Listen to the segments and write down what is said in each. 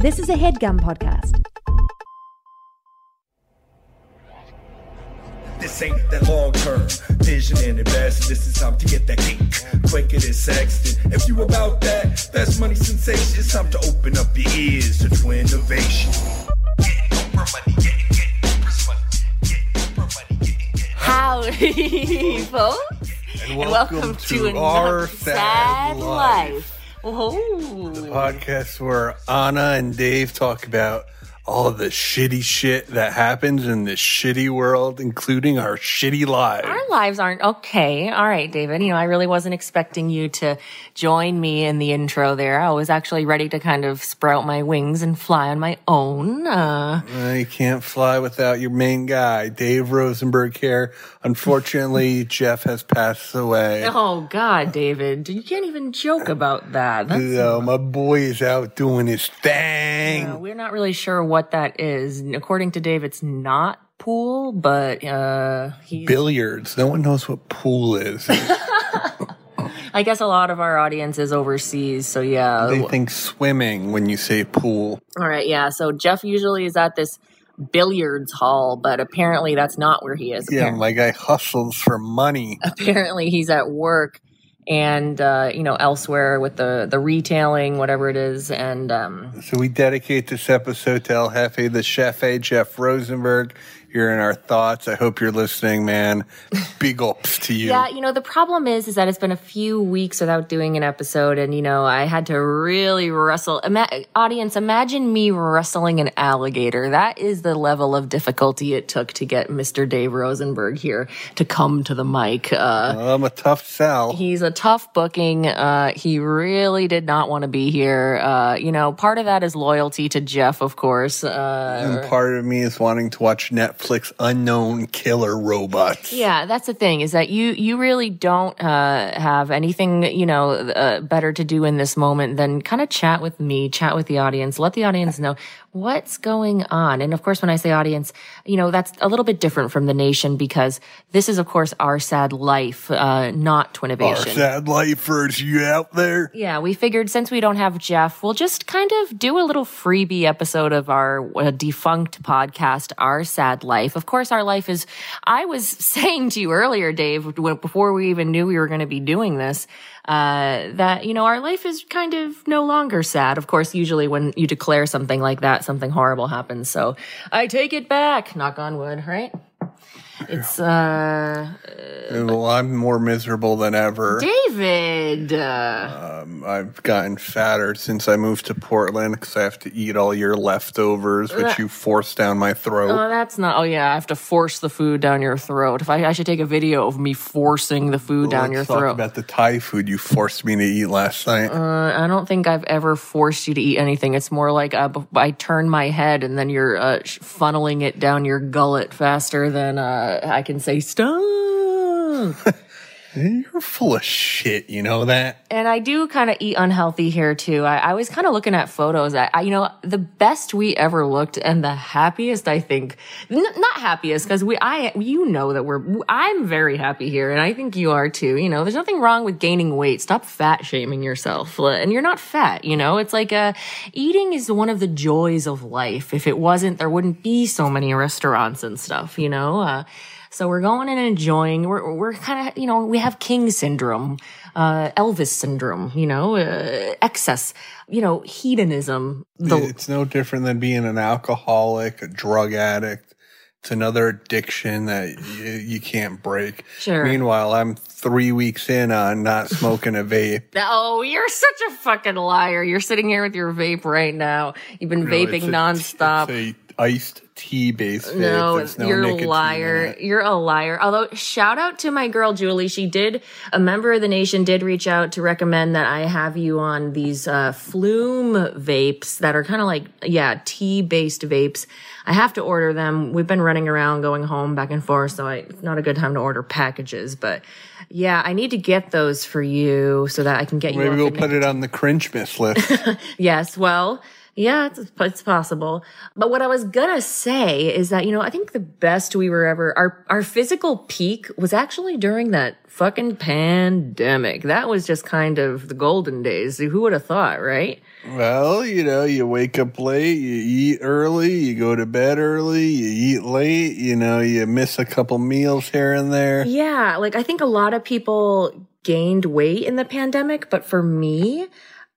This is a HeadGum podcast. This ain't that long term vision and invest. This is time to get that cake quicker than Sexton. If you about that, that's money sensation. It's time to open up your ears to Twinnovation. Getting Oprah money, getting, getting Oprah's money, getting Oprah money, getting, getting. Howdy, folks. And welcome, to, another our sad, life. Oh, podcast where Ana and Dave talk about all the shitty shit that happens in this shitty world, including our shitty lives. our lives aren't okay. All right, David. You know, I really wasn't expecting you to join me in the intro there. I was actually ready to kind of sprout my wings and fly on my own. Uh, you can't fly without your main guy, Dave Rosenberg here. Unfortunately, Jeff has passed away. oh God, David, you can't even joke about that. That's, Uh, my boy is out doing his thing. uh, we're not really sure what that is. According to Dave, it's not pool, but uh, he's Billiards. No one knows what pool is. I guess a lot of our audience is overseas, so yeah. they think swimming when you say pool. All right, yeah. So Jeff usually is at this billiards hall, but apparently that's not where he is. Yeah, Apparently, my guy hustles for money. apparently he's at work and uh, you know elsewhere with the the retailing, whatever it is, and um, So we dedicate this episode to El Jefe, the chef, Jeff Rosenberg. You're in our thoughts. I hope you're listening, man. Big ups to you. Yeah, you know, the problem is, is that it's been a few weeks without doing an episode, and you know, I had to really wrestle. Ima- audience, imagine me wrestling an alligator. That is the level of difficulty it took to get Mr. Dave Rosenberg here to come to the mic. Uh, I'm a tough sell. he's a tough booking. Uh, he really did not want to be here. Uh, you know, part of that is loyalty to Jeff, of course. Uh, and part of me is wanting to watch Netflix Unknown Killer Robots. Yeah, that's the thing is that you you really don't uh, have anything you know uh, better to do in this moment than kind of chat with me, chat with the audience, let the audience know what's going on. And of course, when I say audience, you know that's a little bit different from the nation because this is of course our sad life, uh, not Our Twinnovation. sad lifers, you out there? Yeah, we figured since we don't have Jeff, we'll just kind of do a little freebie episode of our uh, defunct podcast, Our Sad Life. Of course, our life is, I was saying to you earlier, Dave, before we even knew we were going to be doing this, uh, that, you know, our life is kind of no longer sad. Of course, usually when you declare something like that, something horrible happens. So I take it back, knock on wood, right? It's, uh, Well, I'm more miserable than ever. David, uh, I've gotten fatter since I moved to Portland because I have to eat all your leftovers, which you force down my throat. Oh, that's not. Oh, yeah. I have to force the food down your throat. If I, I should take a video of me forcing the food down your throat. about the Thai food you forced me to eat last night. uh, I don't think I've ever forced you to eat anything. It's more like uh, I turn my head and then you're uh, funneling it down your gullet faster than uh, I can say stop. You're full of shit, you know that? and I do kind of eat unhealthy here too. I, I was kind of looking at photos. I, I, you know, the best we ever looked and the happiest I think, n- not happiest because we, I, you know that we're, I'm very happy here and I think you are too. You know, there's nothing wrong with gaining weight. Stop fat shaming yourself. And you're not fat, you know, it's like, uh, eating is one of the joys of life. If it wasn't, there wouldn't be so many restaurants and stuff, you know, uh, so we're going and enjoying. We're we're kind of you know we have King syndrome, uh, Elvis syndrome, you know, uh, excess, you know, hedonism. The, it's no different than being an alcoholic, a drug addict. It's another addiction that you, you can't break. Sure. Meanwhile, I'm three weeks in on not smoking a vape. oh, you're such a fucking liar! You're sitting here with your vape right now. You've been No, vaping a- nonstop. Iced tea based vape. No, no you're a liar. You're a liar. Although, shout out to my girl Julie. She did, a member of the nation did reach out to recommend that I have you on these uh, Flume vapes that are kind of like, yeah, tea based vapes. I have to order them. We've been running around going home back and forth, so I, it's not a good time to order packages. But yeah, I need to get those for you so that I can get you. Maybe we'll put it on the cringe miss list. Yes, well, Yeah, it's, it's possible. But what I was gonna say is that, you know, I think the best we were ever, our, our physical peak was actually during that fucking pandemic. That was just kind of the golden days. Who would have thought, right? Well, you know, you wake up late, you eat early, you go to bed early, you eat late, you know, you miss a couple meals here and there. Yeah, like I think a lot of people gained weight in the pandemic, but for me,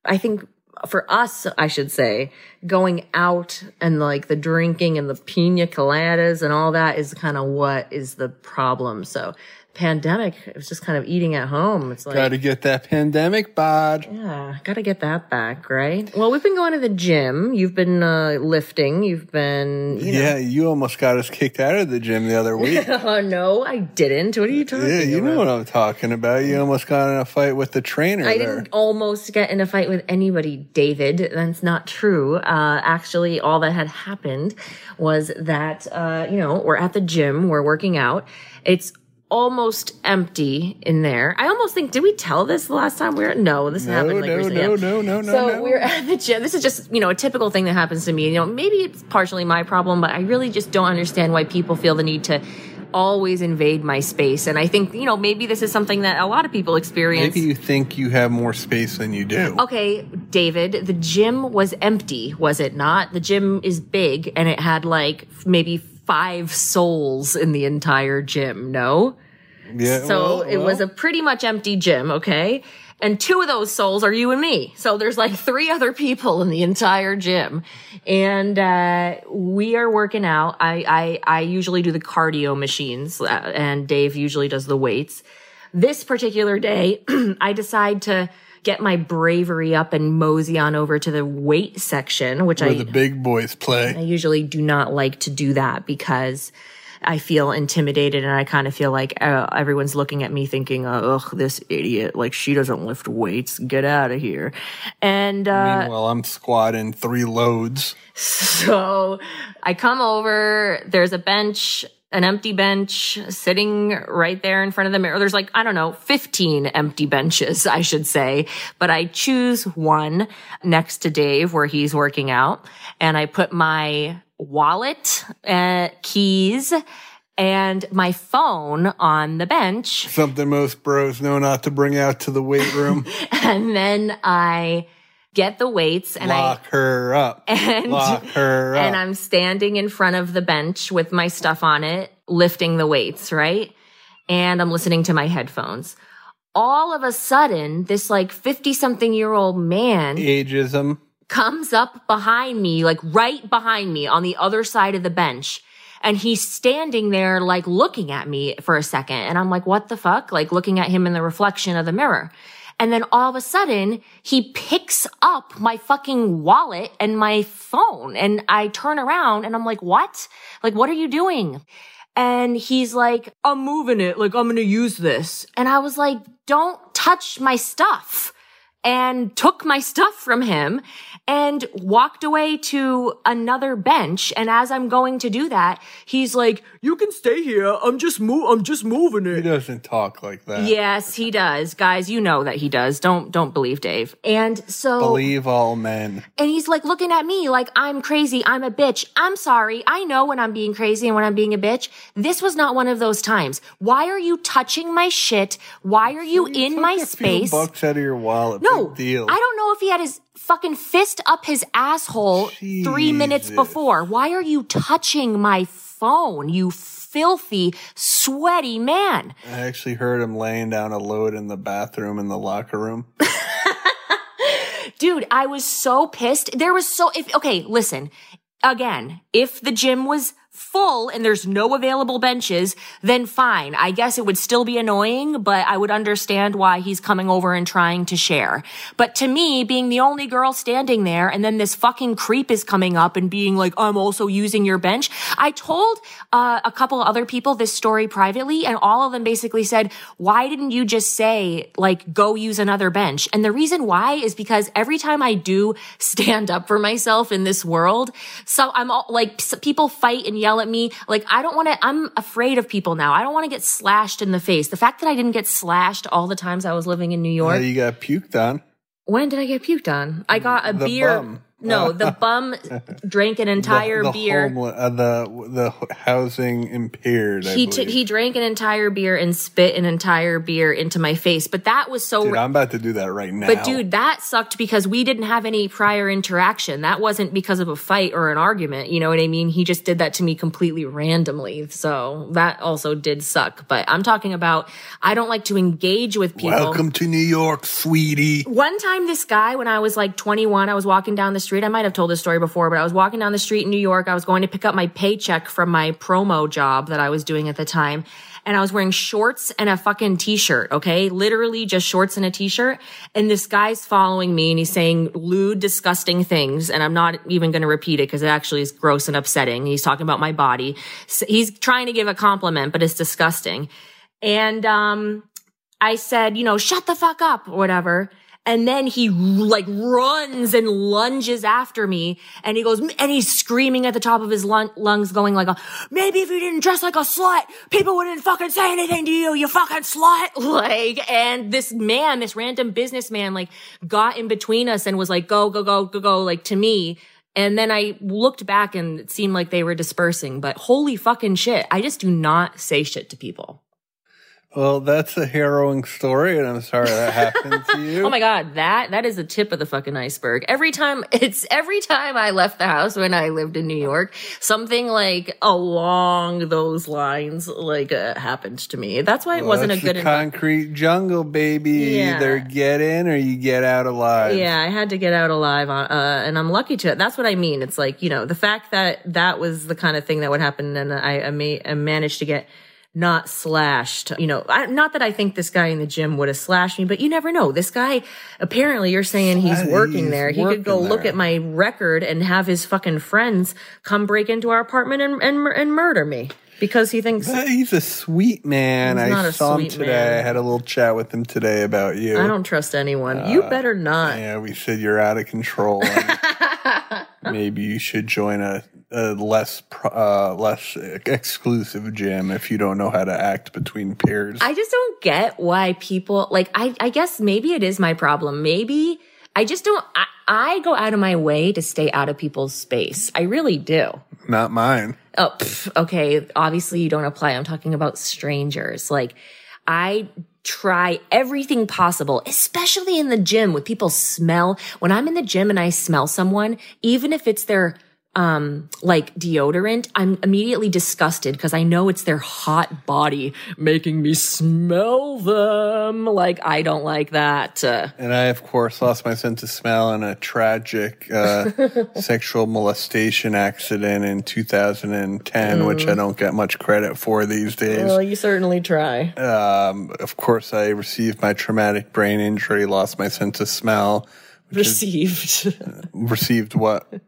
I think for us, I should say, going out and like the drinking and the pina coladas and all that is kind of what is the problem. So pandemic, it was just kind of eating at home. It's like, Got to get that pandemic bod. yeah, gotta get that back, right? Well, we've been going to the gym. You've been uh, lifting. You've been, you know. Yeah, you almost got us kicked out of the gym the other week. Oh no, I didn't. What are you talking yeah, you about? know what I'm talking about. You almost got in a fight with the trainer I there. didn't almost get in a fight with anybody, David. That's not true. Uh, actually, all that had happened was that, uh, you know, we're at the gym, we're working out. It's almost empty in there. I almost think, did we tell this the last time we were? No, this No, happened like no, recently. no, no, no, no, So no. we're at the gym. This is just, you know, a typical thing that happens to me. You know, maybe it's partially my problem, but I really just don't understand why people feel the need to always invade my space. And I think, you know, maybe this is something that a lot of people experience. Maybe you think you have more space than you do. Okay, David, the gym was empty, was it not? The gym is big and it had like maybe five souls in the entire gym, no? Yeah, So well, it was a pretty much empty gym, okay? And two of those souls are you and me. So there's like three other people in the entire gym. And, uh, we are working out. I, I, I usually do the cardio machines, uh, and Dave usually does the weights. This particular day, I decide to get my bravery up and mosey on over to the weight section, which where I, the big boys play. I usually do not like to do that because I feel intimidated and I kind of feel like uh, everyone's looking at me thinking, ugh, this idiot, like she doesn't lift weights, get out of here. And, uh, Meanwhile, I'm squatting three loads. so I come over, there's a bench, an empty bench sitting right there in front of the mirror. There's like, I don't know, 15 empty benches, I should say, but I choose one next to Dave where he's working out and I put my wallet, uh, keys, and my phone on the bench. Something most bros know not to bring out to the weight room. And then I get the weights and I, Lock her up. and Lock her up. and I'm standing in front of the bench with my stuff on it, lifting the weights, right? And I'm listening to my headphones. All of a sudden, this like 50 something year old man Ageism. Comes up behind me, like right behind me on the other side of the bench. And he's standing there, like looking at me for a second. And I'm like, what the fuck? Like looking at him in the reflection of the mirror. And then all of a sudden, he picks up my fucking wallet and my phone. And I turn around and I'm like, what? Like, what are you doing? And he's like, I'm moving it. Like, I'm going to use this. And I was like, don't touch my stuff and took my stuff from him and walked away to another bench. And as I'm going to do that, he's like, you can stay here. I'm just move, I'm just moving it." He doesn't talk like that. Yes, he does. Guys, you know that he does. Don't, don't believe Dave. And so. Believe all men. And he's like looking at me like I'm crazy. I'm a bitch. I'm sorry. I know when I'm being crazy and when I'm being a bitch. This was not one of those times. Why are you touching my shit? Why are you in my Took a few space? bucks out of your wallet. No, Big deal. I don't know if he had his fucking fist up his asshole three minutes before. Why are you touching my phone? You filthy, sweaty man. I actually heard him laying down a load in the bathroom in the locker room. Dude, I was so pissed. There was so, if, okay, listen, again, if the gym was full and there's no available benches, then fine. I guess it would still be annoying, but I would understand why he's coming over and trying to share. But to me, being the only girl standing there and then this fucking creep is coming up and being like, I'm also using your bench. I told uh, a couple other people this story privately and all of them basically said, why didn't you just say like, go use another bench? And the reason why is because every time I do stand up for myself in this world, so I'm all like, people fight and yell at me. Like, I don't want to, I'm afraid of people now. I don't want to get slashed in the face. The fact that I didn't get slashed all the times I was living in New York. you got puked on. when did I get puked on? I got a The beer. bum. No, the bum drank an entire the, the beer. homel- uh, the the housing impaired. He t- he drank an entire beer and spit an entire beer into my face. But that was so. Dude, I'm about to do that right now. But dude, that sucked because we didn't have any prior interaction. That wasn't because of a fight or an argument. You know what I mean? He just did that to me completely randomly. So that also did suck. But I'm talking about I don't like to engage with people. welcome to New York, sweetie. One time, this guy, when I was like 21, I was walking down the street. I might have told this story before, but I was walking down the street in New York. I was going to pick up my paycheck from my promo job that I was doing at the time. And I was wearing shorts and a fucking t-shirt, okay? Literally just shorts and a t-shirt. And this guy's following me and he's saying lewd, disgusting things. And I'm not even going to repeat it because it actually is gross and upsetting. He's talking about my body. So he's trying to give a compliment, but it's disgusting. And, um, I said, you know, shut the fuck up or whatever. And then he like runs and lunges after me and he goes, and he's screaming at the top of his lungs going like, maybe if you didn't dress like a slut, people wouldn't fucking say anything to you, you fucking slut. Like, and this man, this random businessman like got in between us and was like, go, go, go, go, go, like to me. And then I looked back and it seemed like they were dispersing, but holy fucking shit. I just do not say shit to people. Well, that's a harrowing story, and I'm sorry that happened to you. Oh my god, that that is the tip of the fucking iceberg. Every time it's every time I left the house when I lived in New York, something like along those lines like uh, happened to me. That's why it Well, wasn't a good. the concrete jungle, baby. Yeah. either get in or you get out alive. yeah, I had to get out alive on, uh, and I'm lucky to. That's what I mean. It's like you know the fact that that was the kind of thing that would happen, and I, I, ma- I managed to get not slashed. You know, I, not that I think this guy in the gym would have slashed me, but you never know. This guy, apparently, you're saying he's working he's there. He could go working look at my record and have his fucking friends come break into our apartment and and, and murder me because he thinks. Uh, He's a sweet man. He's not I a saw him today. man. I had a little chat with him today about you. I don't trust anyone. you better not. Uh, Yeah, we said you're out of control. maybe you should join a, a less uh, less exclusive gym if you don't know how to act between peers. I just don't get why people like I I guess maybe it is my problem. Maybe I just don't I, I go out of my way to stay out of people's space. I really do. Not mine. Oh, pff, okay. Obviously you don't apply. I'm talking about strangers. Like I try everything possible, especially in the gym with people smell. When I'm in the gym and I smell someone, even if it's their um like deodorant i'm immediately disgusted because i know it's their hot body making me smell them. Like i don't like that. Uh, And I, of course, lost my sense of smell in a tragic uh, sexual molestation accident in 2010, which I don't get much credit for these days. well you certainly try. Um, of course, I received my traumatic brain injury, lost my sense of smell, received. Received what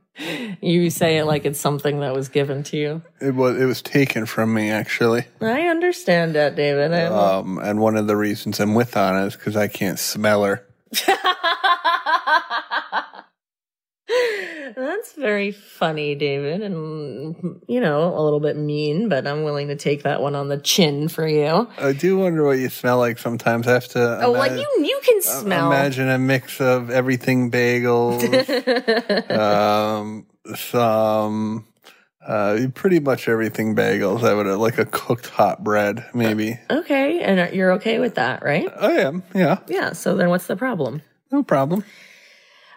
you say it like it's something that was given to you it was. It was taken from me actually. i understand that david I, Um, and one of the reasons I'm with Ana is because I can't smell her. That's very funny, David, and you know, a little bit mean, but I'm willing to take that one on the chin for you. I do wonder what you smell like sometimes. I have to. Oh, like ima- you, you can smell. Imagine a mix of everything bagels, um, some, uh, pretty much everything bagels. I would like a cooked hot bread, maybe. Okay, and you're okay with that, right? I am, yeah, Yeah. So then, what's the problem? no problem.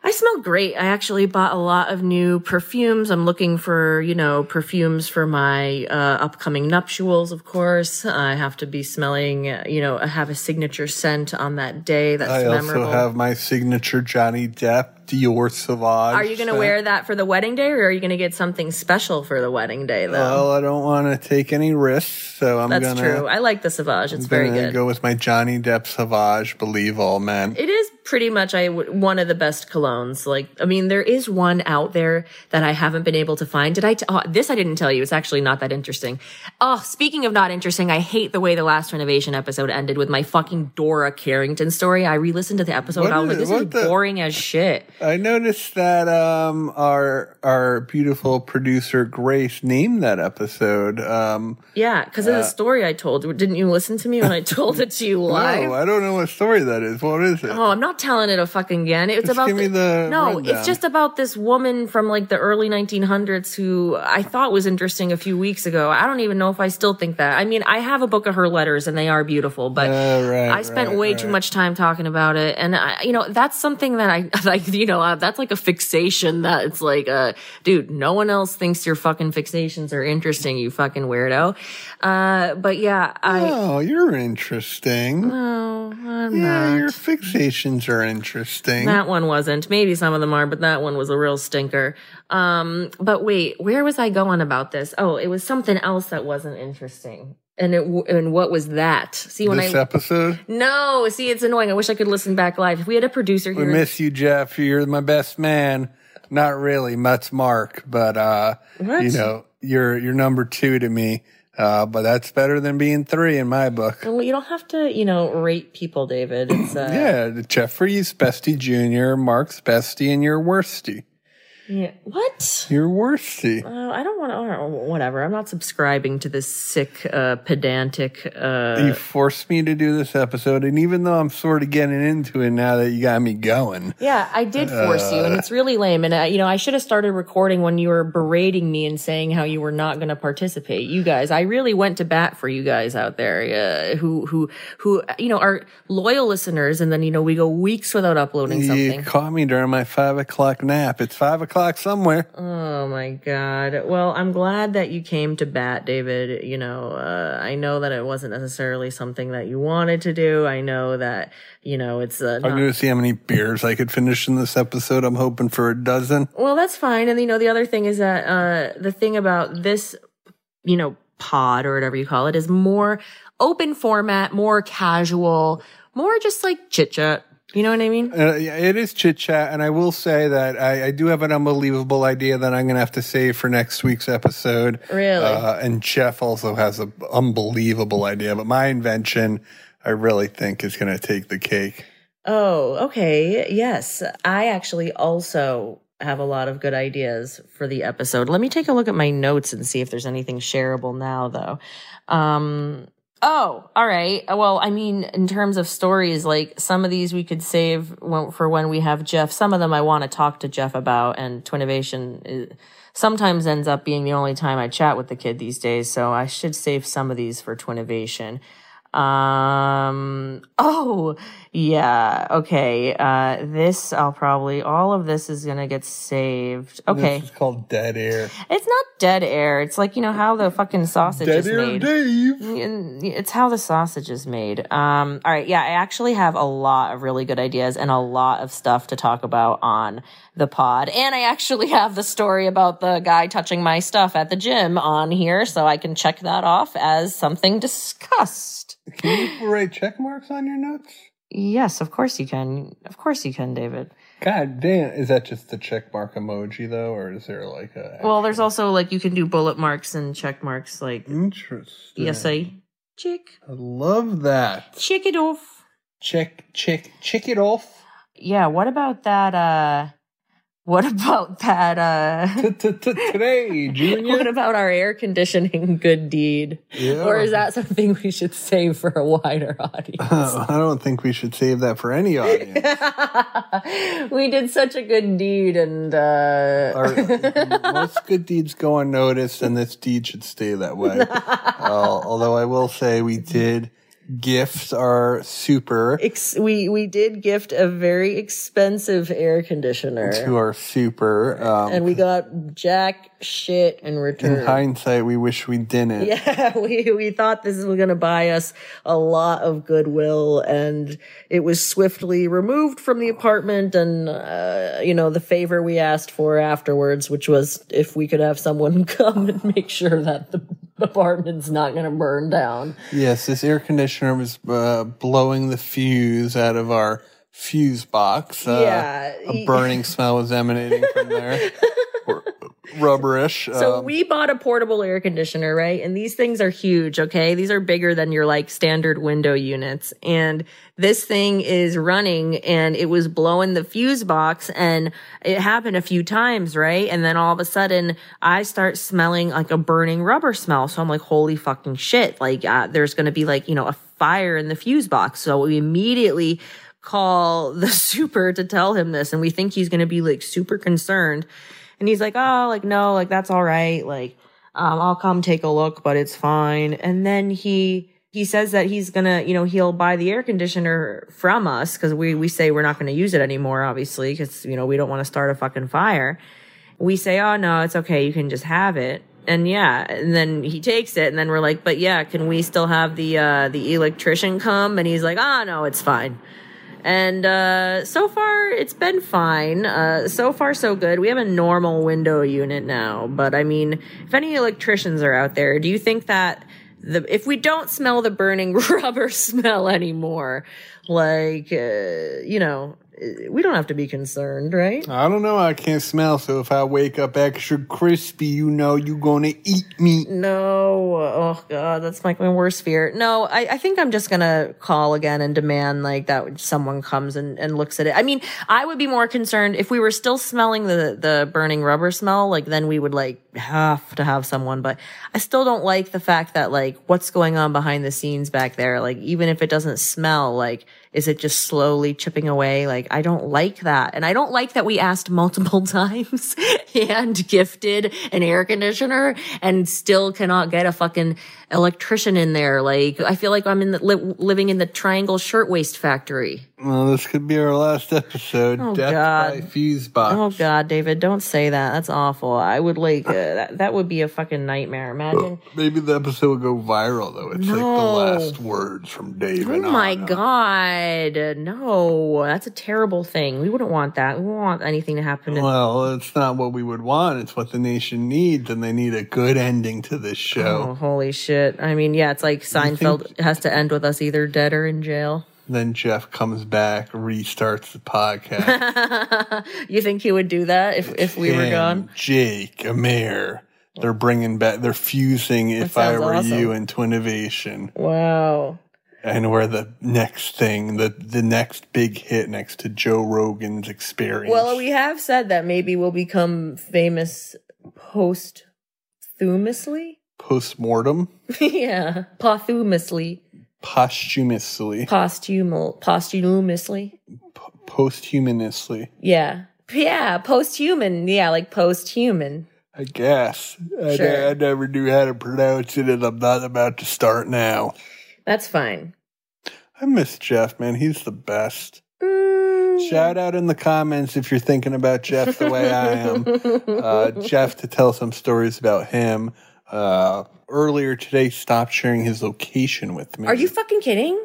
I smell great. I actually bought a lot of new perfumes. I'm looking for, you know, perfumes for my uh, upcoming nuptials, of course. I have to be smelling, you know, I have a signature scent on that day that's I also have my signature Johnny Depp Dior Sauvage. Are you going to wear that for the wedding day or are you going to get something special for the wedding day, though? Well, I don't want to take any risks, so I'm That's gonna. true. I like the Sauvage. It's very good. Go with my Johnny Depp Sauvage. Believe all men. It is pretty much I w- one of the best colognes. Like, I mean, there is one out there that I haven't been able to find. Did I? T- oh, this I didn't tell you. It's actually not that interesting. Oh, speaking of not interesting, I hate the way the last renovation episode ended with my fucking Dora Carrington story. I re-listened to the episode. What I was like, this is the- boring as shit. I noticed that um, our our beautiful producer Grace named that episode. Um, Yeah, because of the story I told. Didn't you listen to me when I told it to you live? no, I don't know what story that is. What is it? Oh, I'm not not telling it a fucking again. It's about me the no. rundown. It's just about this woman from like the early 1900s who I thought was interesting a few weeks ago. I don't even know if I still think that. I mean, I have a book of her letters and they are beautiful, but Uh, right, I spent right, way right. too much time talking about it, and I, you know that's something that I like. You know, uh, that's like a fixation that it's like, uh, dude, no one else thinks your fucking fixations are interesting. You fucking weirdo. Uh, but yeah, I. Oh, you're interesting. Oh, I'm yeah, not. your fixations are interesting. That one wasn't. Maybe some of them are, but that one was a real stinker. Um, but wait, where was I going about this? Oh, it was something else that wasn't interesting. And it, and what was that? See, when this I, episode, no, see, it's annoying. I wish I could listen back live. If we had a producer here, we miss you, Jeff. You're my best man. Not really, much Mark, but uh, What? you know, you're you're number two to me. Uh, but that's better than being three in my book. well, you don't have to, you know, rate people, David. It's, uh, Yeah, Jeffrey's bestie junior, Mark's bestie, and you're worsty. Yeah. What? You're worsty. Uh, I don't want to, whatever. I'm not subscribing to this sick, uh, pedantic, uh, you forced me to do this episode, and even though I'm sort of getting into it now that you got me going, Yeah, I did force you, and it's really lame. And uh, you know, I should have started recording when you were berating me and saying how you were not going to participate. You guys, I really went to bat for you guys out there, uh, who who who you know are loyal listeners, and then you know we go weeks without uploading something. you caught me during my five o'clock nap. It's five o'clock somewhere. Oh my god. Well, I'm glad that you came to bat, David. You know, uh, I know that it wasn't necessarily something that you wanted to do. I know that you know it's uh, I'm going to see how many beers I could finish in this episode. I'm hoping for a dozen. Well, that's fine. And you know, the other thing is that uh the thing about this, you know, pod or whatever you call it is more open format, more casual, more just like chit chat. You know what I mean? Uh, it is chit chat, and I will say that I, I do have an unbelievable idea that I'm going to have to save for next week's episode. Really? Uh, and Jeff also has an unbelievable idea, but my invention, I really think, is going to take the cake. Oh, okay. Yes. I actually also have a lot of good ideas for the episode. Let me take a look at my notes and see if there's anything shareable now though. Um Oh, all right. Well, I mean, in terms of stories, like some of these we could save for when we have Jeff. Some of them I want to talk to Jeff about, and Twinnovation is, uh, sometimes ends up being the only time I chat with the kid these days. So I should save some of these for Twinnovation. Um, oh, yeah. Okay. Uh, this I'll probably, all of this is to get saved. Okay. Is called Dead Air. It's not dead air. It's like, you know, how the fucking sausage Dead is Air made. Dave. It's how the sausage is made. Um, all right. Yeah. I actually have a lot of really good ideas and a lot of stuff to talk about on the pod. And I actually have the story about the guy touching my stuff at the gym on here. So I can check that off as something discussed. Can you write check marks on your notes? Yes, of course you can. Of course you can, David. God damn. Is that just the check mark emoji, though, or is there like a. Well, there's also like you can do bullet marks and check marks like Interesting. yes, I check. I love that. Check it off. Check, check, check it off. Yeah, what about that uh what about that uh Today, what about our air conditioning good deed? Yeah. Or is that something we should save for a wider audience? Uh, I don't think we should save that for any audience. we did such a good deed and uh Our, most good deeds go unnoticed, and this deed should stay that way. Uh, although I will say we did gift our super ex- we we did gift a very expensive air conditioner to our super. Um, and we got jack shit in return. in hindsight, we wish we didn't. Yeah, we we thought this was going to buy us a lot of goodwill, and it was swiftly removed from the apartment. And uh, you know, the favor we asked for afterwards, which was if we could have someone come and make sure that the apartment's not going to burn down. Yes, this air conditioner was uh, blowing the fuse out of our fuse box. Uh, Yeah. a burning smell was emanating from there. Rubberish. So um, we bought a portable air conditioner, right? And these things are huge, okay? These are bigger than your like standard window units. And this thing is running and it was blowing the fuse box and it happened a few times, right? And then all of a sudden I start smelling like a burning rubber smell. So I'm like, holy fucking shit. Like, uh, there's going to be like, you know, a fire in the fuse box. So we immediately call the super to tell him this and we think he's going to be like super concerned. And he's like, oh, like, no, like, that's all right. Like, um, I'll come take a look, but it's fine. And then he, he says that he's gonna, you know, he'll buy the air conditioner from us because we, we say we're not gonna use it anymore, obviously, because, you know, we don't want to start a fucking fire. We say, oh, no, it's okay. You can just have it. And yeah, and then he takes it and then we're like, but yeah, can we still have the, uh, the electrician come? And he's like, oh, no, it's fine. And uh, so far, it's been fine. Uh, so far, so good. We have a normal window unit now. But I mean, if any electricians are out there, do you think that the if we don't smell the burning rubber smell anymore, like uh, you know, Uh, we don't have to be concerned, right? I don't know. I can't smell. So if I wake up extra crispy, you know you're gonna eat me. No. Oh God, that's like my worst fear. No, I, I think I'm just gonna call again and demand like that someone comes and, and looks at it. I mean, I would be more concerned if we were still smelling the, the burning rubber smell, like then we would like have to have someone, but I still don't like the fact that like what's going on behind the scenes back there. Like even if it doesn't smell, like is it just slowly chipping away? Like, I don't like that. And I don't like that we asked multiple times and gifted an air conditioner and still cannot get a fucking electrician in there. Like, I feel like I'm in the, li- living in the triangle shirtwaist factory. Well, this could be our last episode. Oh, Death God. by Fuse Box. Oh God, David, don't say that. That's awful. I would like, uh, that, that would be a fucking nightmare. Imagine. Maybe the episode will go viral though. It's like the last words from David. Oh my. God. No, that's a terrible thing. We wouldn't want that. We wouldn't want anything to happen to Well, it's not what we would want. It's what the nation needs, and they need a good ending to this Oh, show. holy shit. I mean, yeah, it's like Seinfeld has to end with us either dead or in jail. Then Jeff comes back, restarts the podcast. You think he would do that if, if we were gone? Jake, Amir. They're bringing back. They're fusing. If I sounds were awesome. you into Twinnovation, Wow. and we're the next thing, the the next big hit next to Joe Rogan's Experience. Well, we have said that maybe we'll become famous posthumously. postmortem, yeah, posthumously, posthumously, posthumal, posthumously. posthumously. Yeah, yeah, posthuman. Yeah, like posthuman. I guess. I, Sure. I never knew how to pronounce it, and I'm not about to start now. That's fine. I miss Jeff, man. He's the best. Mm, Shout out in the comments if you're thinking about Jeff the way I am. Uh, Jeff to tell some stories about him. Uh, earlier today, stopped sharing his location with me. Are you fucking kidding?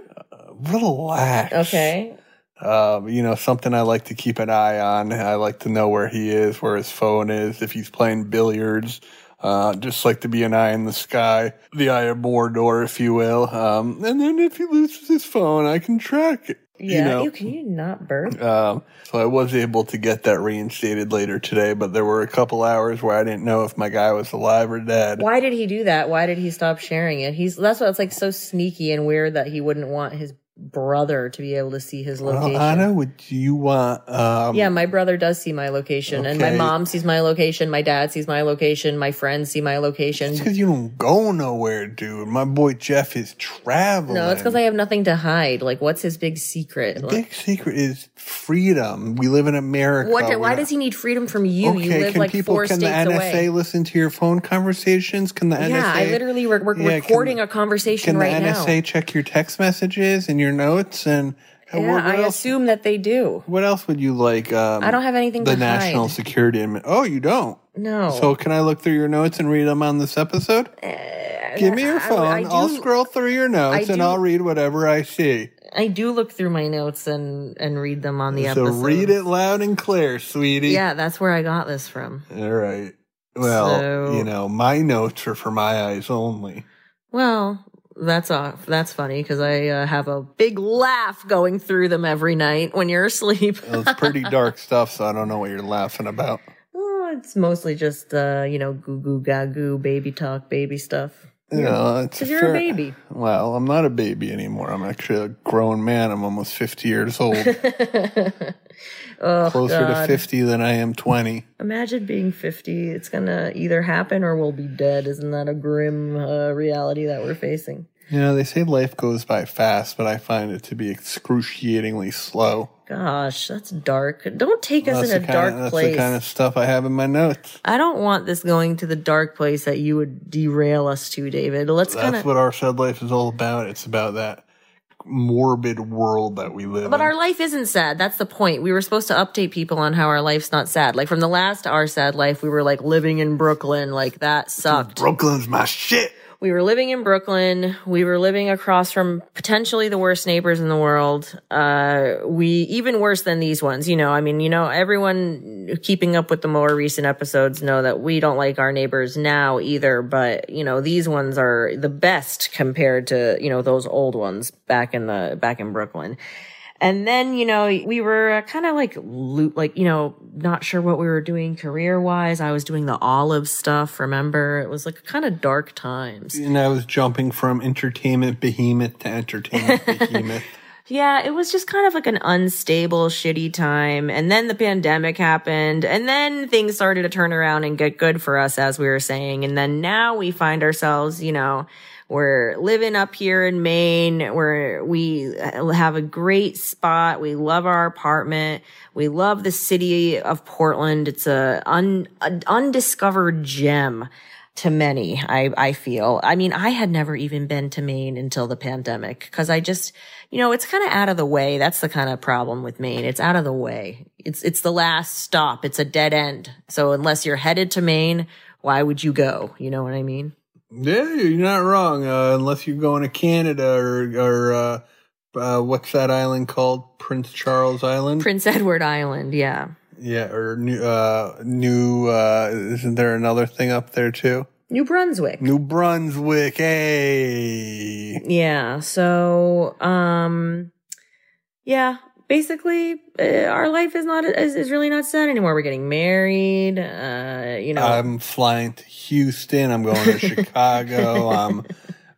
relax? Okay. Um, you know, something I like to keep an eye on. I like to know where he is, where his phone is, if he's playing billiards. Uh, just like to be an eye in the sky, the eye of Mordor, if you will. Um, and then if he loses his phone, I can track it. Yeah. You know? Ew, can you not burp? Um, so I was able to get that reinstated later today, but there were a couple hours where I didn't know if my guy was alive or dead. Why did he do that? Why did he stop sharing it? He's that's why it's like so sneaky and weird that he wouldn't want his brother to be able to see his location. Well, Ana, would you want? Um, yeah, my brother does see my location, and my mom sees my location. My dad sees my location. My friends see my location. because you don't go nowhere, dude. My boy Jeff is traveling. No, it's because I have nothing to hide. Like, what's his big secret? Like, Big secret is freedom. We live in America. what? We're Why not- does he need freedom from you? Okay, you live can like people? four Can the states NSA away. listen to your phone conversations? Can the NSA? Yeah, I literally we're, we're Yeah, can- recording a conversation right now. Can the now. NSA check your text messages and your notes and? and yeah, what, what I else? assume that they do. What else would you like? Um, I don't have anything the national hide. security. Oh, you don't. No. So can I look through your notes and read them on this episode? Give me your phone. I I'll scroll through your notes I and I'll read whatever I see. I do look through my notes and and read them on the So episode. So read it loud and clear, sweetie. Yeah, that's where I got this from. All right. Well, So- you know, my notes are for my eyes only. Well, that's off. That's funny because I uh, have a big laugh going through them every night when you're asleep. It's pretty dark stuff, so I don't know what you're laughing about. Oh, it's mostly just uh, you know, goo goo gagoo, baby talk, baby stuff. It's Because you're a baby. Well, I'm not a baby anymore. I'm actually a grown man. I'm almost 50 years old. Oh, Closer to 50 than I am 20. Imagine being 50. It's gonna either happen or we'll be dead. Isn't that a grim uh, reality that we're facing? You know, they say life goes by fast, but I find it to be excruciatingly slow. Gosh, that's dark. Don't take us in a dark of, that's place. the kind of stuff I have in my notes. I don't want this going to the dark place that you would derail us to, David. Let's That's kind of. what our sad life is all about. It's about that morbid world that we live But in. our life isn't sad. That's the point. We were supposed to update people on how our life's not sad. Like from the last Our Sad Life, we were like living in Brooklyn. Like that sucked. Brooklyn's my shit. We were living in Brooklyn. We were living across from potentially the worst neighbors in the world. Uh, we, even worse than these ones, you know, I mean, you know, everyone keeping up with the more recent episodes know that we don't like our neighbors now either, but, you know, these ones are the best compared to, you know, those old ones back in the, back in Brooklyn. And then, you know, we were kind of like, like, you know, not sure what we were doing career wise. I was doing the olive stuff. Remember, it was like kind of dark times. And I was jumping from entertainment behemoth to entertainment behemoth. Yeah, it was just kind of like an unstable, shitty time. And then the pandemic happened. And then things started to turn around and get good for us, as we were saying. And then now we find ourselves, you know, we're living up here in Maine where we have a great spot. We love our apartment. We love the city of Portland. It's a, un, an undiscovered gem to many, I, I feel. I mean, I had never even been to Maine until the pandemic because I just, you know, it's kind of out of the way. That's the kind of problem with Maine. It's out of the way. It's, it's the last stop. It's a dead end. So unless you're headed to Maine, why would you go? You know what I mean? Yeah, you're not wrong. Uh, unless you're going to Canada or, or uh, uh, what's that island called? Prince Charles Island? Prince Edward Island. Yeah. yeah, or New, uh, New, uh, isn't there another thing up there too? New Brunswick. New Brunswick, hey. Yeah. So, um, yeah, basically, uh, our life is not, is, is really not sad anymore. We're getting married. Uh, you know, I'm flying to Houston. I'm going to Chicago. I'm,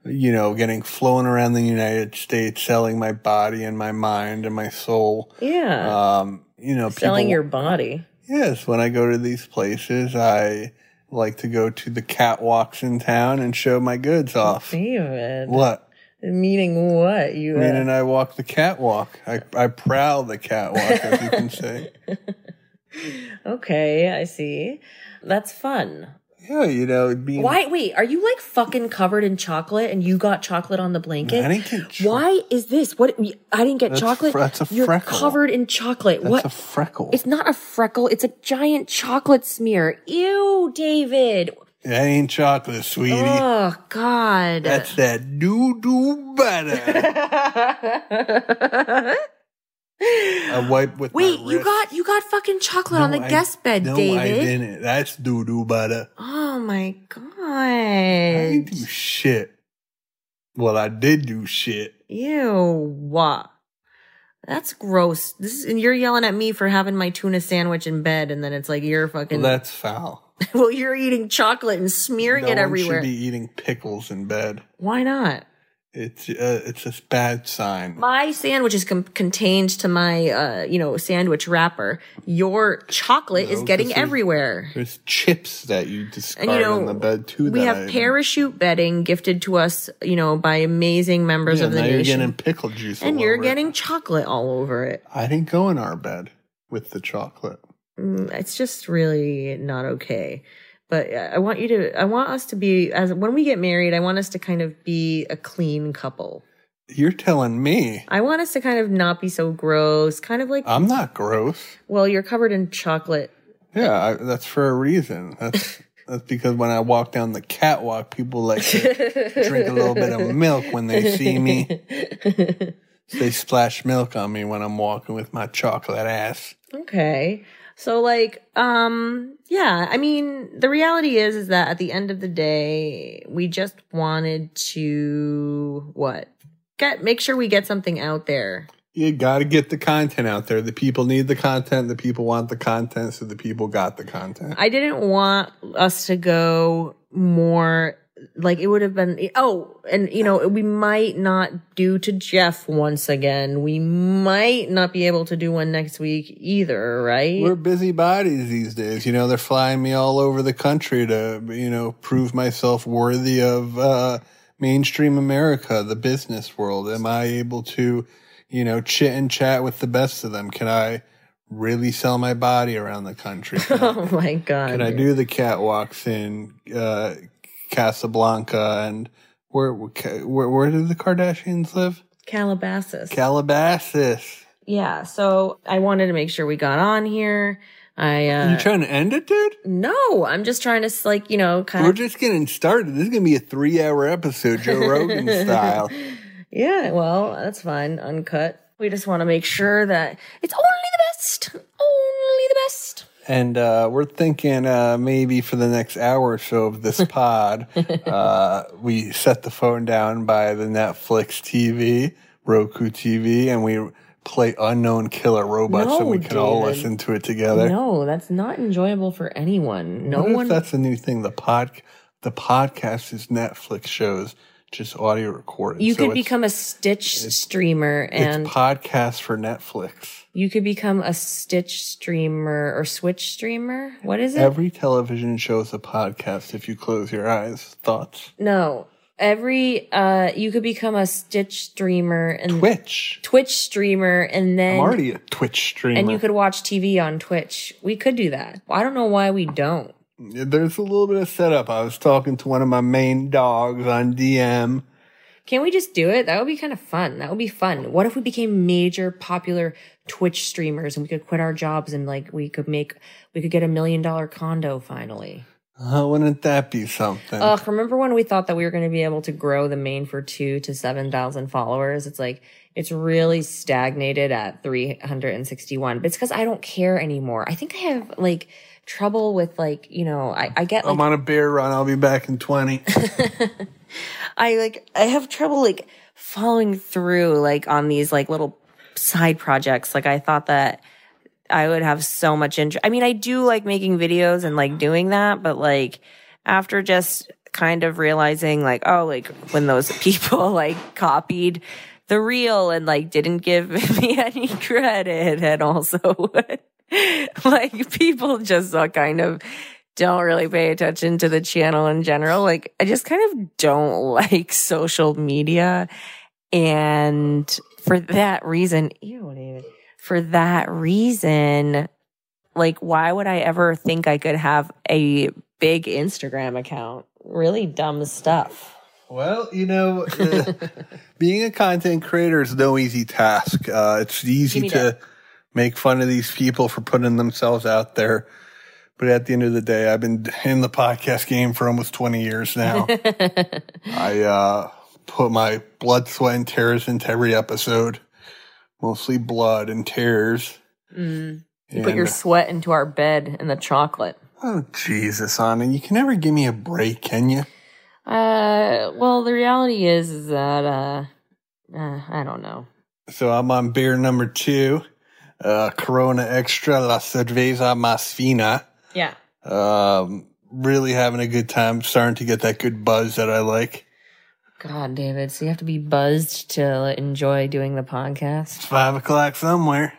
you know, getting flown around the United States, selling my body and my mind and my soul. yeah. Um, you know, Selling people, your body. yes. When I go to these places, I like to go to the catwalks in town and show my goods off. David. What? Meaning what? You, uh, and I walk the catwalk. I, I prowl the catwalk, as you can say. okay, I see. That's fun. Yeah, you know, being Why? Wait, are you like fucking covered in chocolate and you got chocolate on the blanket? I didn't get cho- Why is this? What? I didn't get That's chocolate. fre- that's a You're freckle. covered in chocolate. That's what? a freckle. it's not a freckle. It's a giant chocolate smear. Ew, David. That ain't chocolate, sweetie. Oh God. That's that doo doo butter. I wipe with Wait, you got you got fucking chocolate on the I- guest bed, no, David. I didn't. That's doo doo butter. Oh my god. I didn't do shit. Well, I did do shit. Ew. What? That's gross. This is, and you're yelling at me for having my tuna sandwich in bed, and then it's like you're Well, fucking. that's foul. well, you're eating chocolate and smearing no it one everywhere. should be eating pickles in bed. Why not? It's uh, it's a bad sign. My sandwich is com- contained to my, uh, you know, sandwich wrapper. Your chocolate is getting there's- everywhere. There's chips that you discard And you know, in the bed too. we have parachute bedding gifted to us, you know, by amazing members Yeah, of the now you're nation. getting pickle juice. and you're over it. getting chocolate all over it. I didn't go in our bed with the chocolate. Mm, It's just really not okay. But uh, I want you to, I want us to be, as when we get married, I want us to kind of be a clean couple. You're telling me I want us to kind of not be so gross, kind of like, I'm not gross. well, you're covered in chocolate. Yeah, I, that's for a reason. That's that's because when I walk down the catwalk, people like to drink a little bit of milk when they see me. They splash milk on me when I'm walking with my chocolate ass. Okay. So like, um, yeah, I mean, the reality is, is that at the end of the day, we just wanted to, what? Get, make sure we get something out there. You got to get the content out there. The people need the content. The people want the content. So the people got the content. I didn't want us to go more like it would have been oh and you know we might not do to jeff once again we might not be able to do one next week either right We're busy bodies these days. You know, they're flying me all over the country to, you know, prove myself worthy of uh, mainstream America, the business world? Am I able to, you know, chit and chat with the best of them? Can I really sell my body around the country? Can Oh my god. can I do the catwalks in uh, Casablanca and where, where where do the Kardashians live? Calabasas? Calabasas. yeah. So I wanted to make sure we got on here. I uh you trying to end it, dude? no, I'm just trying to like you know kind We're of just getting started. This is gonna be a three-hour episode, Joe Rogan style. yeah. Well, that's fine. Uncut. We just want to make sure that it's only the best, only the best. And uh, we're thinking uh, maybe for the next hour or so of this pod, uh, we set the phone down by the Netflix TV, Roku TV, and we play unknown killer robots, No, and we can all listen to it together. No, that's not enjoyable for anyone. No one. that's a new thing? The pod, the podcast is Netflix shows, just audio recorded. you So could become a Stitch streamer, and it's podcast for Netflix. You could become a Stitch streamer or Switch streamer. What is it? Every television show is a podcast if you close your eyes. Thoughts? no, every uh, you could become a Stitch streamer and Twitch. Twitch streamer, and then I'm already a Twitch streamer. and you could watch TV on Twitch. We could do that. I don't know why we don't. There's a little bit of setup. I was talking to one of my main dogs on DM. Can we just do it? That would be kind of fun. That would be fun. What if we became major popular Twitch streamers and we could quit our jobs and like we could make we could get a million dollar condo finally. Uh, wouldn't that be something? Ugh, remember when we thought that we were going to be able to grow the main for two to 7,000 followers? It's like, it's really stagnated at 361, but it's because I don't care anymore. I think I have like trouble with like, you know, I, I get like, I'm on a beer run. I'll be back in 20. I like, I have trouble like following through like on these like little side projects. Like I thought that I would have so much interest. I mean, I do like making videos and like doing that, but like after just kind of realizing like, oh, like when those people like copied the reel and like didn't give me any credit and also like people just uh, kind of don't really pay attention to the channel in general. Like I just kind of don't like social media. And for that reason, ew, David, for that reason, like, why would I ever think I could have a big Instagram account? Really dumb stuff. Well, you know, uh, being a content creator is no easy task. Uh, it's easy to that. make fun of these people for putting themselves out there. But at the end of the day, I've been in the podcast game for almost 20 years now. I uh, put my blood, sweat, and tears into every episode, mostly blood and tears. You put your sweat into our bed and the chocolate. Oh, Jesus, Ana, you can never give me a break, can you? Uh, well, the reality is, is that, uh, uh, I don't know. So I'm on beer number two, uh, Corona Extra La Cerveza Más Fina. Yeah. Um, really having a good time, starting to get that good buzz that I like. God, David. So you have to be buzzed to enjoy doing the podcast? It's five o'clock somewhere.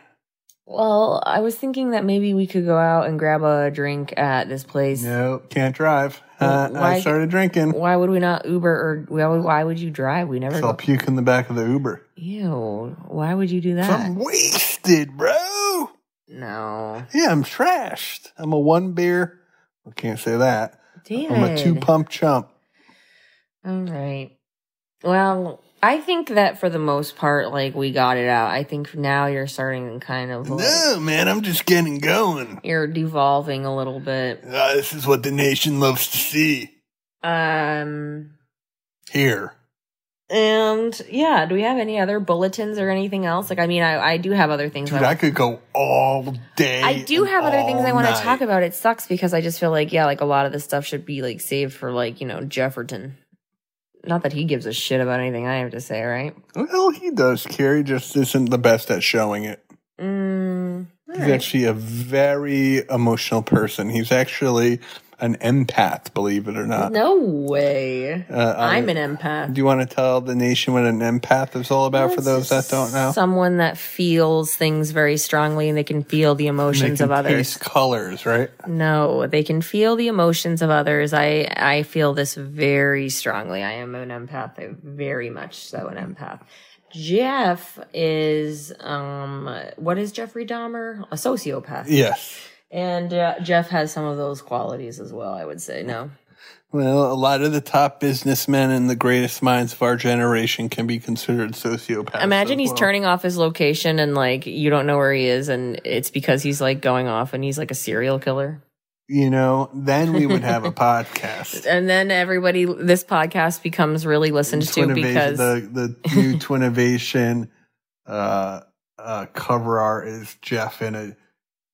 Well, I was thinking that maybe we could go out and grab a drink at this place. No, can't drive. Uh, Why- I started drinking. Why would we not Uber or why would, why would you drive? We never So I'll puke in the back of the Uber. Ew. Why would you do that? I'm wasted, bro. No. Yeah, I'm trashed. I'm a one beer. I can't say that. David. I'm a two pump chump. All right. Well, I think that for the most part, like we got it out. I think now you're starting to kind of like, No, man, I'm just getting going. you're devolving a little bit. Uh, this is what the nation loves to see. Um, Here. And yeah, do we have any other bulletins or anything else? Like, I mean, I, I do have other things. Dude, I, I could go all day. I do have other things I all want to talk about. It sucks because I just feel like, yeah, like a lot of this stuff should be like saved for like, you know, Jefferton. Not that he gives a shit about anything I have to say, right? Well, he does. Carrie just isn't the best at showing it. Mm, He's right. actually a very emotional person. He's actually an empath, believe it or not. No way. Uh, I'm an empath. Do you want to tell the nation what an empath is all about for those that don't know? Someone that feels things very strongly and they can feel the emotions of others. colors, right? No, they can feel the emotions of others. I I feel this very strongly. I am an empath, I very much so an empath. Jeff is um what is Jeffrey Dahmer? A sociopath. Yes. And uh, Jeff has some of those qualities as well, I would say. No. Well, a lot of the top businessmen and the greatest minds of our generation can be considered sociopaths. Imagine he's well. turning off his location and like you don't know where he is and it's because he's like going off and he's like a serial killer. You know, then we would have a podcast. And then everybody this podcast becomes really listened to because the the new Twinnovation uh, uh, cover art is Jeff in a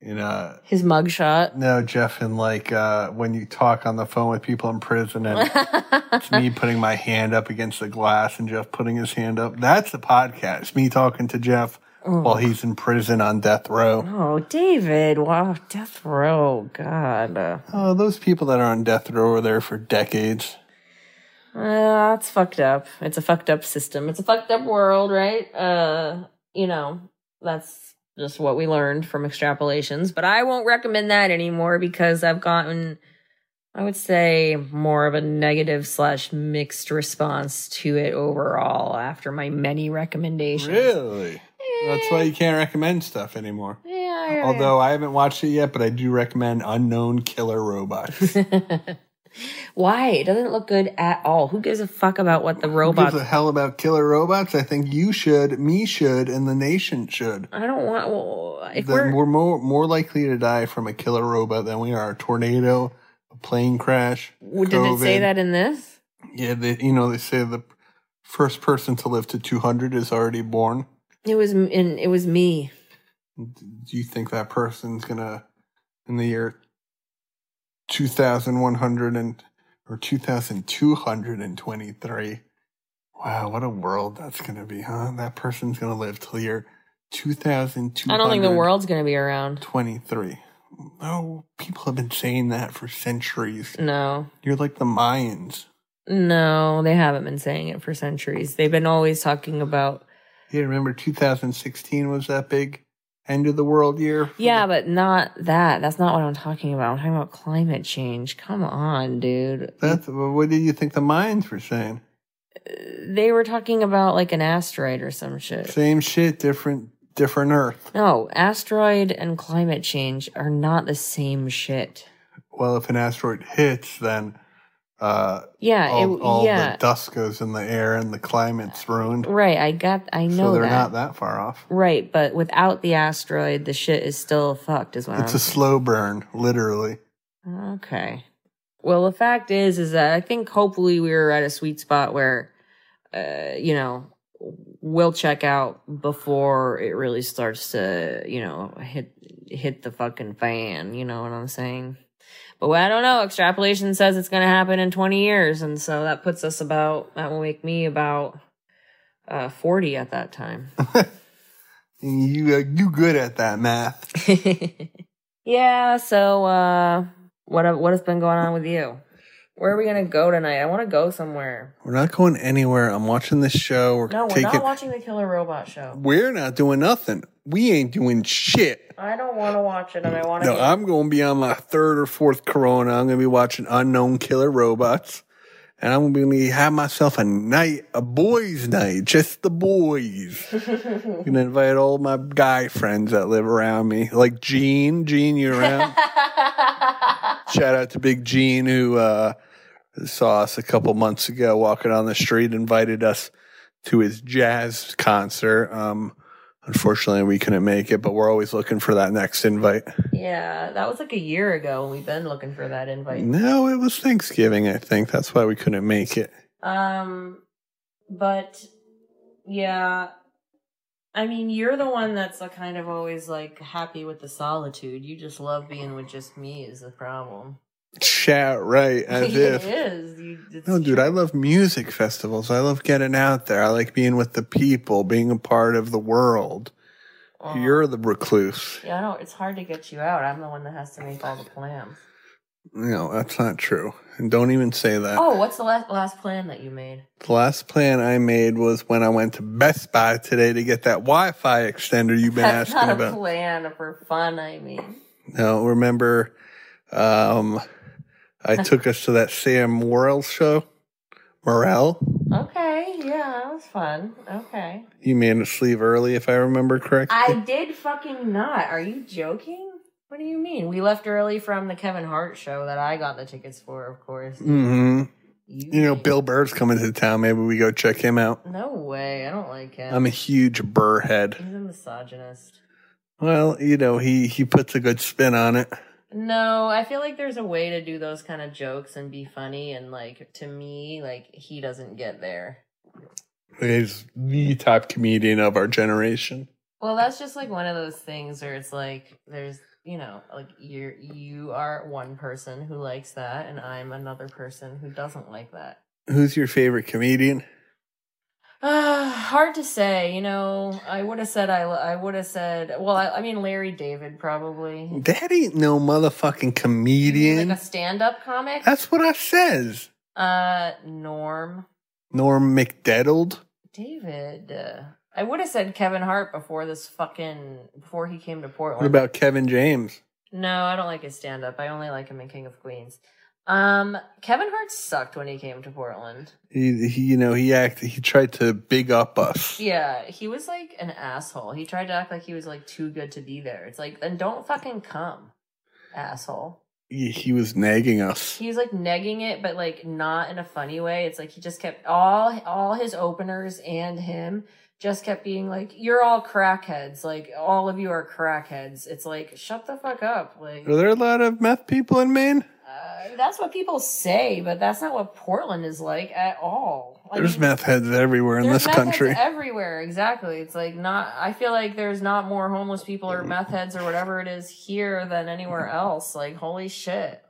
in a his mugshot. no Jeff in like uh, when you talk on the phone with people in prison and it's me putting my hand up against the glass and Jeff putting his hand up. That's the podcast. Me talking to Jeff while he's in prison on death row. Oh, David! Wow, death row. God, uh, Oh, those people that are on death row are there for decades. uh, that's fucked up. It's a fucked up system. It's a fucked up world, right? Uh, you know, that's just what we learned from extrapolations. But I won't recommend that anymore because I've gotten, I would say, more of a negative slash mixed response to it overall after my many recommendations. Really? Eh. That's why you can't recommend stuff anymore. Yeah. yeah, Although I haven't watched it yet, but I do recommend Unknown Killer Robots. Why? It doesn't look good at all. Who gives a fuck about what the Who robots gives a hell about killer robots? I think you should, me should, and the nation should. I don't want. Well, if we're, we're more more likely to die from a killer robot than we are a tornado, a plane crash. did it say that in this? Yeah, they, you know they say the first person to live to 200 is already born. It was in. It was me. Do you think that person's gonna in the year 2100 and or 2223? Wow, what a world that's gonna be, huh? That person's gonna live till year 2200. I don't think the world's gonna be around. 23. No, people have been saying that for centuries. No, You're like the Mayans. no, they haven't been saying it for centuries. They've been always talking about. Yeah, remember 2016 was that big end of the world year? Yeah, but not that. That's not what I'm talking about. I'm talking about climate change. Come on, dude. That's what did you think the Mayans were saying? Uh, they were talking about like an asteroid or some shit. Same shit, different different Earth. No, asteroid and climate change are not the same shit. Well, if an asteroid hits, then uh, Yeah, all, it, all yeah. the dust goes in the air and the climate's ruined. Right, I got I know So they're that. not that far off. Right, but without the asteroid, the shit is still fucked is what It's I'm a slow burn, literally. Okay. Well, the fact is, is that I think hopefully we were at a sweet spot where, uh, you know, we'll check out before it really starts to, you know, hit hit the fucking fan. You know what I'm saying? But I don't know. Extrapolation says it's going to happen in 20 years, and so that puts us about that will make me about uh 40 at that time. You uh, you good at that math? yeah. So, uh, what what has been going on with you? Where are we gonna go tonight? I want to go somewhere. We're not going anywhere. I'm watching this show. We're No, we're taking. not watching the Killer Robot show. We're not doing nothing. We ain't doing shit. I don't want to watch it, and I want to. No, I'm going to be on my third or fourth Corona. I'm going to be watching Unknown Killer Robots. And I'm going to have myself a night, a boys' night, just the boys. I'm going to invite all my guy friends that live around me, like Gene. Gene, you around? Shout out to Big Gene who uh, saw us a couple months ago walking on the street, invited us to his jazz concert. Um, unfortunately, we couldn't make it, but we're always looking for that next invite. yeah, that was like a year ago, and we've been looking for that invite. No, it was Thanksgiving, I think. That's why we couldn't make it. Um, but yeah, I mean, you're the one that's uh, kind of always like happy with the solitude. You just love being with just me. Is the problem? Shout right as it if. is. You, No, dude. I love music festivals. I love getting out there. I like being with the people, being a part of the world. Aw. You're the recluse. Yeah, I know it's hard to get you out. I'm the one that has to make all the plans. No, that's not true. And don't even say that. Oh, what's the last last plan that you made? The last plan I made was when I went to Best Buy today to get that Wi-Fi extender you've been That's asking not a about. plan for fun. I mean, No, remember, um, I took us to that Sam Morril show. Morrell, okay, yeah, that was fun. Okay, you made us leave early, if I remember correctly. I did fucking not. Are you joking? What do you mean? We left early from the Kevin Hart show that I got the tickets for, of course. hmm You know. Bill Burr's coming to town. Maybe we go check him out. No way. I don't like him. I'm a huge Burr head. He's a misogynist. Well, you know, he he puts a good spin on it. No, I feel like there's a way to do those kind of jokes and be funny, and like to me, like he doesn't get there. He's the top comedian of our generation. Well, that's just like one of those things where it's like there's you know like you're you are one person who likes that, and I'm another person who doesn't like that. Who's your favorite comedian? Uh, hard to say. You know, I would have said I. I would have said. Well, I, I mean, Larry David probably. That ain't no motherfucking comedian. Like a stand-up comic. That's what I says. Uh, Norm. Norm McDeddled. David. Uh, I would have said Kevin Hart before this fucking before he came to Portland. What about Kevin James? No, I don't like his stand up. I only like him in King of Queens. Um, Kevin Hart sucked when he came to Portland. He, he you know, he acted. He tried to big up us. Yeah, he was like an asshole. He tried to act like he was like too good to be there. It's like then don't fucking come, asshole. He, he was nagging us. He was like negging it, but like not in a funny way. It's like he just kept all all his openers and him just kept being like, "You're all crackheads. Like all of you are crackheads." It's like shut the fuck up. Like Are there a lot of meth people in Maine? Uh, that's what people say, but that's not what Portland is like at all. I There's meth heads everywhere in this country. everywhere. Exactly. It's like not. I feel like there's not more homeless people or meth heads or whatever it is here than anywhere else. Like holy shit.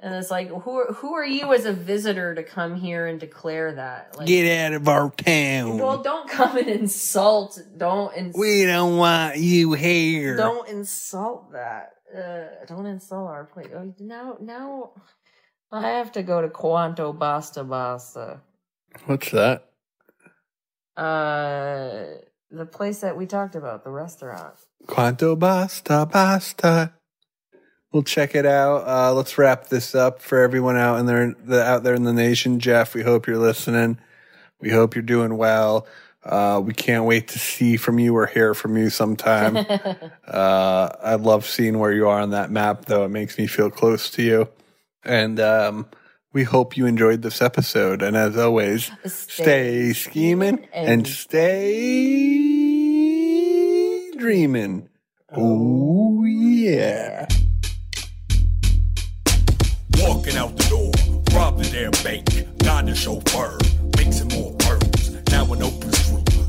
And it's like, who who are you as a visitor to come here and declare that? Like, Get out of our town. well, don't come and insult. Don't ins- we don't want you here. don't insult that. Uh, don't insult our place. Oh, now, now, I have to go to Quanto Basta Basta. What's that? Uh, the place that we talked about, the restaurant. Quanto basta basta. We'll check it out. Uh, let's wrap this up for everyone out in there, the, out there in the nation. Jeff, we hope you're listening. We hope you're doing well. Uh, we can't wait to see from you or hear from you sometime. uh, I love seeing where you are on that map, though. It makes me feel close to you. And um, we hope you enjoyed this episode. And as always, stay scheming and stay dreaming. Oh, yeah. Walking out the door, robbed the damn bank, got the chauffeur, mixing more pearls. Now an open screw,